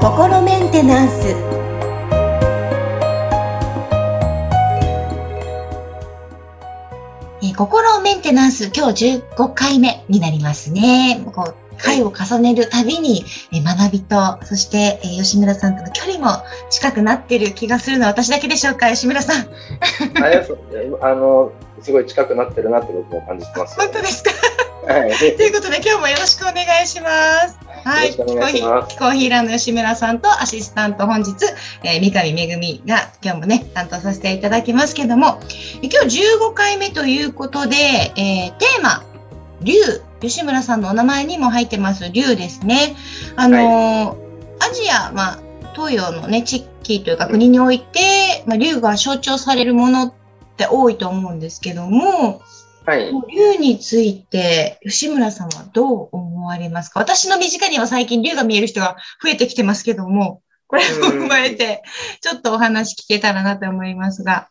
心メンテナンスえー心メンテナンス今日15回目になりますね。回を重ねるたびに、えー学びと、そして、えー吉村さんとの距離も近くなってる気がするのは私だけでしょうか、吉村さん。あれそうあの、すごい近くなってるなって僕も感じてます。本当ですか？はい。ということで今日もよろしくお願いします。はい。いコヒーラーの吉村さんとアシスタント本日、えー三上めぐみが今日もね、担当させていただきますけども、え今日15回目ということで、えーテーマ、竜。吉村さんのお名前にも入ってます竜ですね。あのーアジア、まあ、東洋のね、地域というか国において、まあ、竜が象徴されるものって多いと思うんですけども、はい。竜について、吉村さんはどう思われますか？私の身近には最近竜が見える人が増えてきてますけども、これを踏まえて、ちょっとお話聞けたらなと思いますが。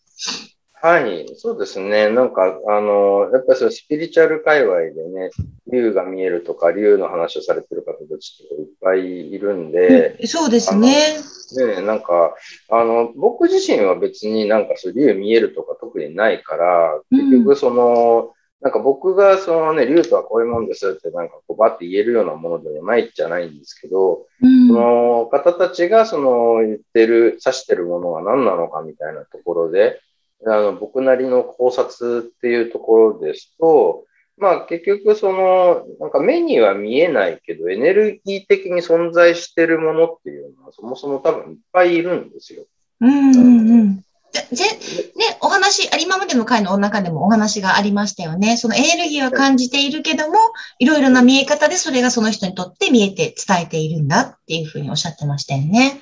はい。そうですね。なんか、あの、やっぱりそのスピリチュアル界隈でね、竜が見えるとか、竜の話をされてる方たちっていっぱいいるんで、そうですね。ね、なんか、あの、僕自身は別になんかそう、竜見えるとか特にないから、結局その、なんか僕がそのね、竜とはこういうもんですってなんかこうバッて言えるようなものではないじゃないんですけど、うん。その方たちがその言ってる、指してるものは何なのかみたいなところで、あの僕なりの考察っていうところですと、まあ結局その、なんか目には見えないけど、エネルギー的に存在してるものっていうのはそもそも多分いっぱいいるんですよ。うんうんうん。ぜ、ね、お話、今までの回の中でもお話がありましたよね。そのエネルギーは感じているけども、いろいろな見え方でそれがその人にとって見えて伝えているんだっていうふうにおっしゃってましたよね。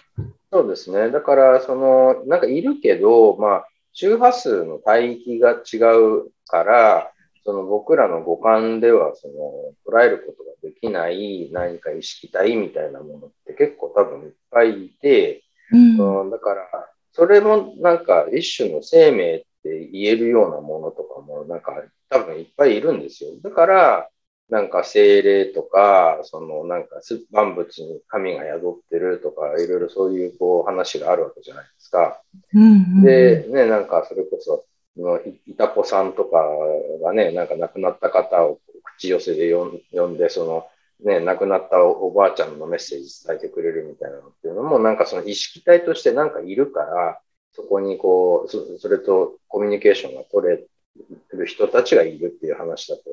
そうですね。だから、その、なんかいるけど、まあ、周波数の帯域が違うから、その僕らの五感では、その、捉えることができない何か意識体みたいなものって結構多分いっぱいいて、うん。うん、だから、それもなんか一種の生命って言えるようなものとかもなんか多分いっぱいいるんですよ。だから、なんか精霊とか、そのなんか万物に神が宿ってるとか、いろいろそういうこう話があるわけじゃないですか。うんうんで、ね、なんかそれこそ、のいいたこさんとかがね、なんか亡くなった方を口寄せで呼んで、その、ね、亡くなったおおばあちゃんのメッセージ伝えてくれるみたいなのっていうのも、なんかその意識体としてなんかいるから、そこにこう、そそれとコミュニケーションが取れる人たちがいるっていう話だと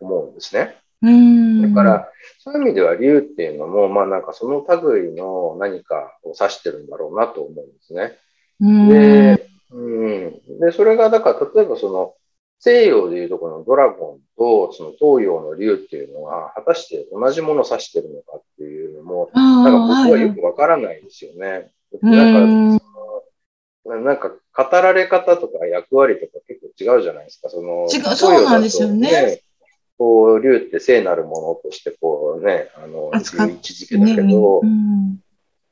思うんですね。うんだから、そういう意味では竜っていうのも、まあなんかその類の何かを指してるんだろうなと思うんですね。うんで、うん。で、それが、だから、例えばその、西洋でいうとこのドラゴンと、その東洋の竜っていうのは、果たして同じものを指してるのかっていうのも、あなんかあ僕はよくわからないですよね。うなんか、なんか語られ方とか役割とか結構違うじゃないですか。その、違うそうなんですよね。こう、竜って聖なるものとして、こうね、あの、位置づけだけど、うん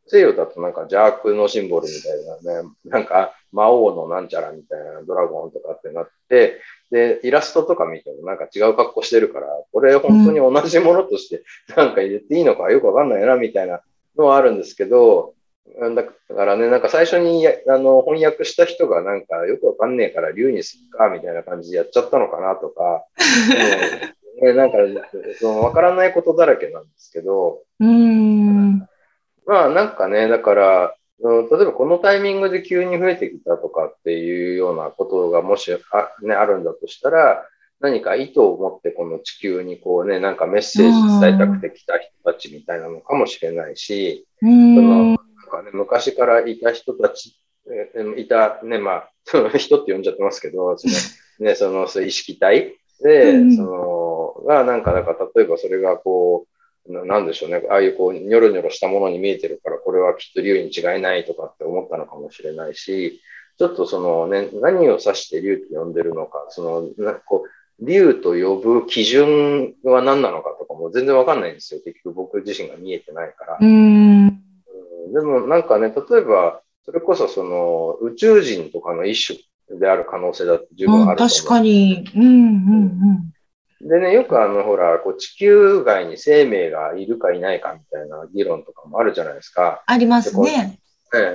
西洋だとなんか邪悪のシンボルみたいなね、なんか魔王のなんちゃらみたいなドラゴンとかってなって、で、イラストとか見てもなんか違う格好してるから、これ本当に同じものとしてなんか入れていいのかよくわかんないなみたいなのはあるんですけど、だからね、なんか最初にあの翻訳した人がなんかよくわかんねえから竜にすっかみたいな感じでやっちゃったのかなとか、うん。ねなんかそのわからないことだらけなんですけど、うんまあなんかね、だから、うん例えばこのタイミングで急に増えてきたとかっていうようなことがもしあ,、ね、あるんだとしたら、何か意図を持ってこの地球にこうね、なんかメッセージ伝えたくて来た人たちみたいなのかもしれないし、うそのんなんかね、昔からいた人たち、えーいたね、まあ、人って呼んじゃってますけど、そのね、その意識体で、うん。その、がなんか、だから例えばそれがこう、ななんでしょうね。ああいうこう、ニョロニョロしたものに見えてるから、これはきっと竜に違いないとかって思ったのかもしれないし、ちょっとそのね、何を指して竜って呼んでるのか、その、なこう、竜と呼ぶ基準は何なのかとかも全然わかんないんですよ。結局僕自身が見えてないから。うんうんでもなんかね、例えば、それこそその宇宙人とかの一種である可能性だって十分あると思う。確かに。うんうんでね、よくあの、ほら、こう地球外に生命がいるかいないかみたいな議論とかもあるじゃないですか。ありますね。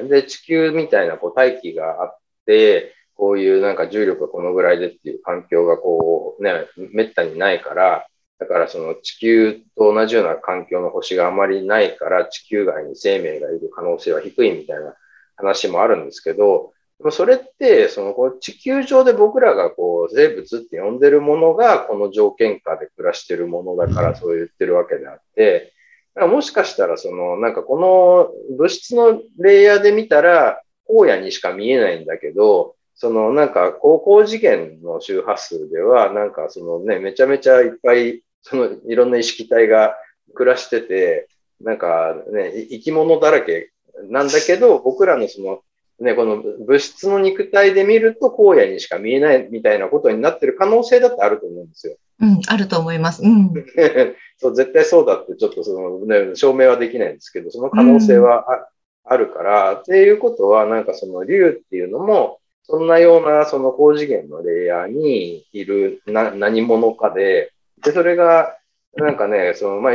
で、地球みたいなこう大気があって、こういうなんか重力がこのぐらいでっていう環境がこうね、めったにないから、だからその地球と同じような環境の星があまりないから地球外に生命がいる可能性は低いみたいな話もあるんですけど、でもそれって、そのこう地球上で僕らがこう生物って呼んでるものがこの条件下で暮らしてるものだからそう言ってるわけであって、もしかしたらそのなんかこの物質のレイヤーで見たら荒野にしか見えないんだけど、そのなんか高校次元の周波数ではなんかそのね、めちゃめちゃいっぱいそのいろんな意識体が暮らしてて、なんかね、生き物だらけなんだけど、僕らのそのね、この物質の肉体で見ると荒野にしか見えないみたいなことになってる可能性だってあると思うんですよ。うん、あると思います。うん。そう、絶対そうだってちょっとその、ね、証明はできないんですけど、その可能性はあ,、あるから、っていうことは、なんかその竜っていうのも、そんなようなその高次元のレイヤーにいるな何者かで、で、それが、なんかね、その、まあ、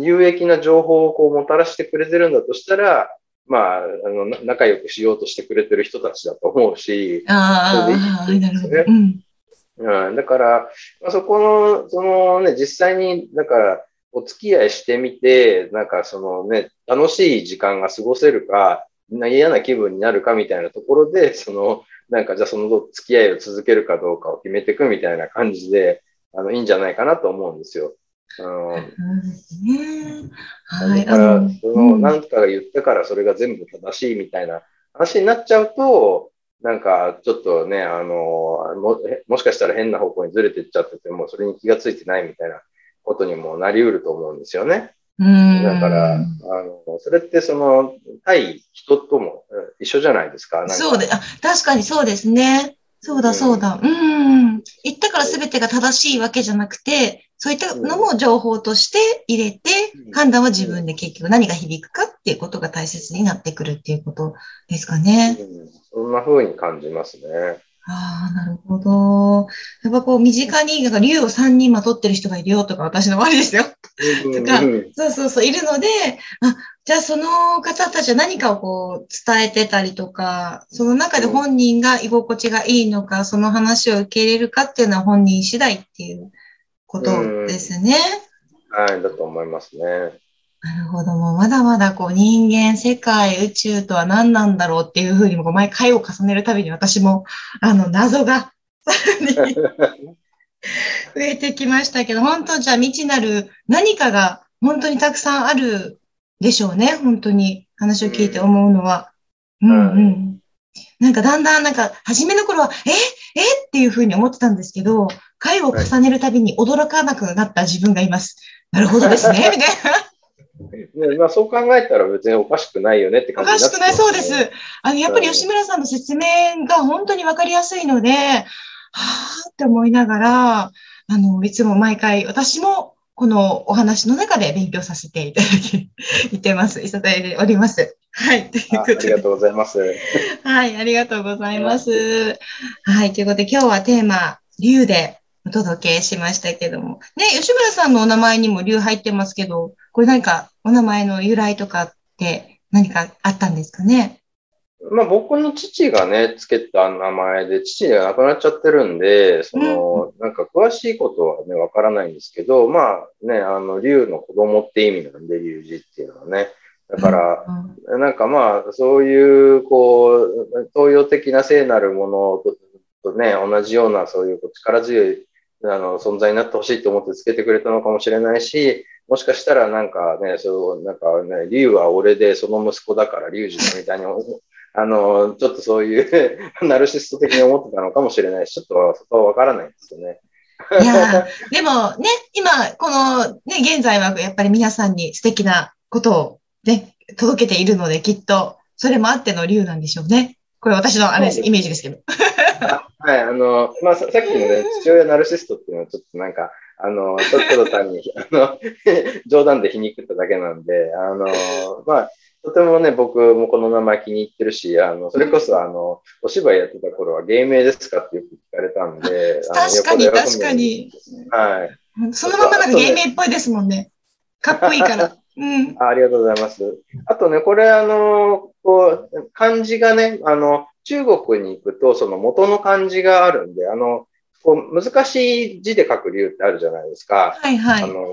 有益な情報をこうもたらしてくれてるんだとしたら、まあ、あの、仲良くしようとしてくれてる人たちだと思うし、ああ、なるほど。うんうん、だから、まあ、そこの、そのね、実際に、だから、お付き合いしてみて、なんかそのね、楽しい時間が過ごせるか、嫌な気分になるかみたいなところで、その、なんかじゃあその付き合いを続けるかどうかを決めていくみたいな感じで、あの、いいんじゃないかなと思うんですよ。あの、はい。だから、その、なんかが言ったからそれが全部正しいみたいな話になっちゃうと、なんか、ちょっとね、あのも、もしかしたら変な方向にずれてっちゃってても、それに気がついてないみたいなことにもなりうると思うんですよね。だから、あの、それってその、対人とも一緒じゃないですか。かそうで、あ、確かにそうですね。そうだ、そうだ。うん。言ったから全てが正しいわけじゃなくて、そういったのも情報として入れて、判断は自分で結局何が響くかっていうことが大切になってくるっていうことですかね。うん、そんな風に感じますね。ああ、なるほど。やっぱこう、身近に、なんか、竜を3人まとってる人がいるよとか、私の周りですよ。とか、そうそうそう、いるので、あ、じゃあその方たちは何かをこう、伝えてたりとか、その中で本人が居心地がいいのか、その話を受け入れるかっていうのは本人次第っていうことですね。はい、だと思いますね。なるほど。もうまだまだこう人間、世界、宇宙とは何なんだろうっていうふうにも、毎回を重ねるたびに私も、あの、謎がさらに 増えてきましたけど、本当じゃあ未知なる何かが本当にたくさんあるでしょうね。本当に話を聞いて思うのは。うん、うん、うん。なんかだんだんなんか、初めの頃は、え？え？っていうふうに思ってたんですけど、回を重ねるたびに驚かなくなった自分がいます。なるほどですね、みたいな。ねまあ、そう考えたら別におかしくないよねって感じ、ね、おかしくない、そうです。あの、やっぱり吉村さんの説明が本当にわかりやすいので、はぁって思いながら、あの、いつも毎回、私もこのお話の中で勉強させていただき、いてます。いただいております。はい。ということで。ありがとうございます。はい、ありがとうございます。はい、ということで今日はテーマ、竜でお届けしましたけども。ね、吉村さんのお名前にも竜入ってますけど、これ何かお名前の由来とかって何かあったんですかね？まあ僕の父がね、つけた名前で、父が亡くなっちゃってるんで、その、うん、なんか詳しいことはね、わからないんですけど、まあね、あの、竜の子供って意味なんで、竜字っていうのはね。だから、うん、なんかまあ、そういう、こう、東洋的な聖なるものとね、同じようなそういう力強いあの存在になってほしいと思ってつけてくれたのかもしれないし、もしかしたらなんかね、そう、なんかね、竜は俺でその息子だから竜二だみたいに、あの、ちょっとそういう ナルシスト的に思ってたのかもしれないし、ちょっとそこはわからないですよね。いやでもね、今、このね、現在はやっぱり皆さんに素敵なことをね、届けているので、きっと、それもあっての竜なんでしょうね。これ私のあれです、イメージですけど。はい、あの、まあ、さっきのね、父親ナルシストっていうのはちょっとなんか、あの、ちょっと単に、あの、冗談で皮肉っただけなんで、あの、まあ、とてもね、僕もこの名前気に入ってるし、あの、それこそ、あの、お芝居やってた頃は芸名ですかってよく聞かれたんで、確かに、確かに。はい。そのままなんか芸名っぽいですもんね。かっこいいから。うん、あありがとうございます。あとね、これ、あの、こう、漢字がね、あの、中国に行くと、その元の漢字があるんで、あの、こう難しい字で書く理由ってあるじゃないですか。はいはい。あの、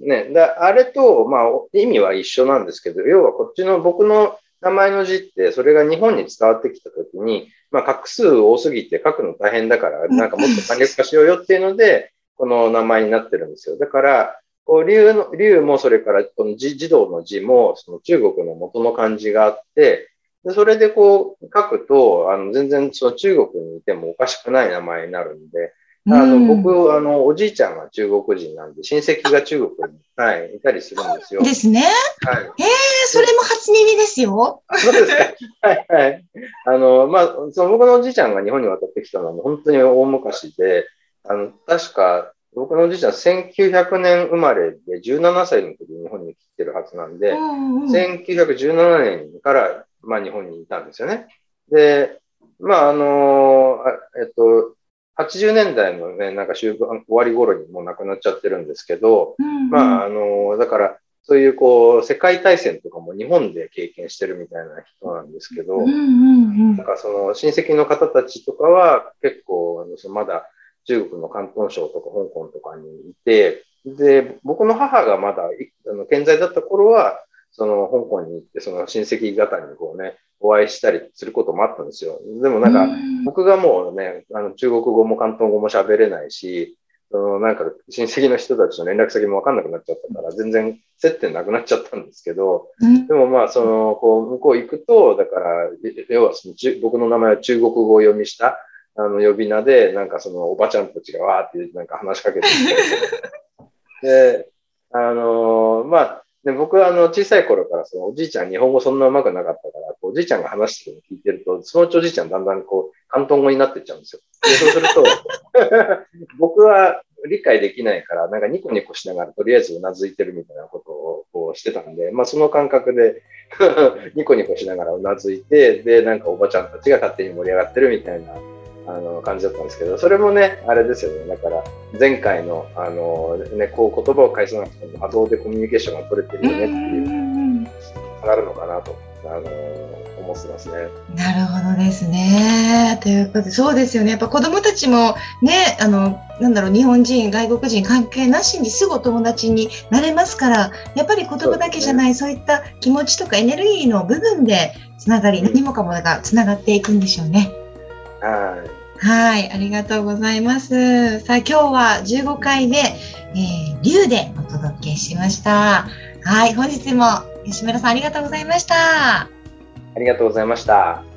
ね、だあれと、まあ、意味は一緒なんですけど、要はこっちの僕の名前の字って、それが日本に伝わってきたときに、まあ、画数多すぎて書くの大変だから、なんかもっと簡略化しようよっていうので、この名前になってるんですよ。だから、こう、竜の、竜もそれから、この児童の字も、その中国の元の漢字があって、でそれでこう書くと、あの全然その中国にいてもおかしくない名前になるんで、あの、僕、あの、おじいちゃんが中国人なんで、親戚が中国に、はい、いたりするんですよ。ですね。はい。ええそれも初耳ですよ。そうですか。はいはい。あの、まあ、その僕のおじいちゃんが日本に渡ってきたのは本当に大昔で、あの、確か、僕のおじいちゃん1900年生まれで17歳の時に日本に来てるはずなんで、うんうん、1917年からまあ、日本にいたんですよね。で、まあ、あの、えっと、80年代のね、なんか終盤、終わり頃にもう亡くなっちゃってるんですけど、うんうん、まあ、あの、だから、そういうこう、世界大戦とかも日本で経験してるみたいな人なんですけど、うんうんうん、なんかその親戚の方たちとかは結構、あのそのまだ中国の広東省とか香港とかにいて、で、僕の母がまだあの健在だった頃は、その香港に行って、その親戚方にこうね、お会いしたりすることもあったんですよ。でもなんか、僕がもうね、あの中国語も広東語も喋れないし、そのなんか親戚の人たちの連絡先もわかんなくなっちゃったから、全然接点なくなっちゃったんですけど、でもまあ、その、こう、向こう行くと、だから、要はその僕の名前は中国語を読みした、あの、呼び名で、なんかそのおばちゃんたちがわーってなんか話しかけてきて、で、あのー、まあ、で、僕はあの小さい頃からそのおじいちゃん日本語そんな上手くなかったから、おじいちゃんが話してるの聞いてると、そのうちおじいちゃんだんだんこう、関東語になってっちゃうんですよ。でそうすると、僕は理解できないから、なんかニコニコしながらとりあえずうなずいてるみたいなことをこうしてたんで、まあその感覚で ニコニコしながらうなずいて、で、なんかおばちゃんたちが勝手に盛り上がってるみたいなあの感じだったんですけど、それもね、あれですよね。だから、前回の、あの、ね、こう言葉を返さなくても波動でコミュニケーションが取れてるよねっていう、つながるのかなと、あの、思ってますね。なるほどですね。ということで、そうですよね。やっぱ子供たちもね、あの、なんだろう、日本人、外国人関係なしにすぐお友達になれますから、やっぱり言葉だけじゃない、そう、ね,、いった気持ちとかエネルギーの部分でつながり、何もかもがつながっていくんでしょうね。はい。はい、ありがとうございます。さあ、今日は15回目、えー、竜でお届けしました。はい、本日も吉村さんありがとうございました。ありがとうございました。